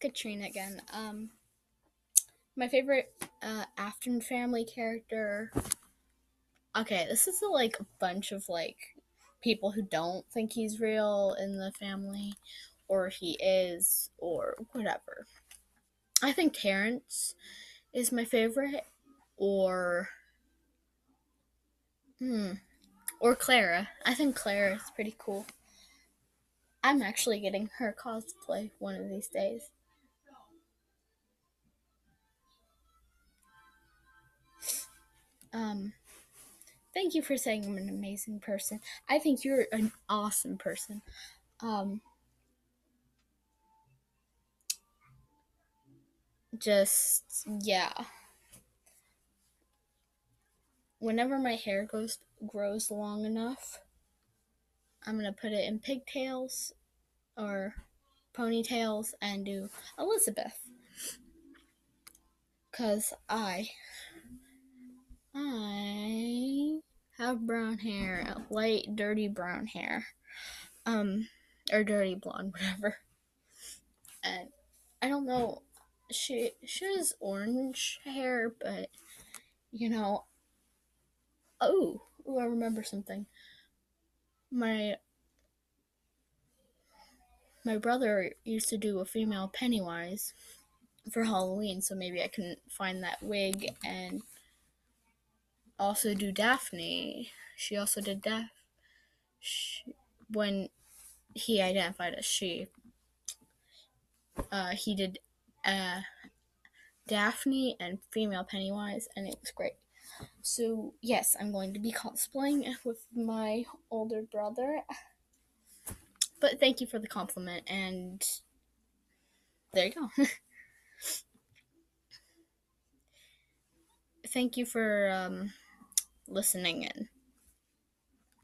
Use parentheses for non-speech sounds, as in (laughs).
Katrina again. Um, my favorite uh, Afton family character. Okay, this is a, like a bunch of like people who don't think he's real in the family, or he is, or whatever. I think Terrence is my favorite, or hmm, or Clara. I think Clara is pretty cool. I'm actually getting her cosplay one of these days. Um, thank you for saying I'm an amazing person. I think you're an awesome person. Um, just yeah. Whenever my hair goes grows long enough, I'm gonna put it in pigtails or ponytails and do Elizabeth. Cause I I have brown hair, light dirty brown hair. Um or dirty blonde, (laughs) whatever. And I don't know she she has orange hair, but you know oh, oh I remember something my my brother used to do a female Pennywise for Halloween, so maybe I can find that wig and also do Daphne. She also did Daph she, when he identified as she. Uh, he did uh, Daphne and female Pennywise, and it was great. So yes, I'm going to be cosplaying with my older brother. But thank you for the compliment, and there you go. (laughs) thank you for um, listening in.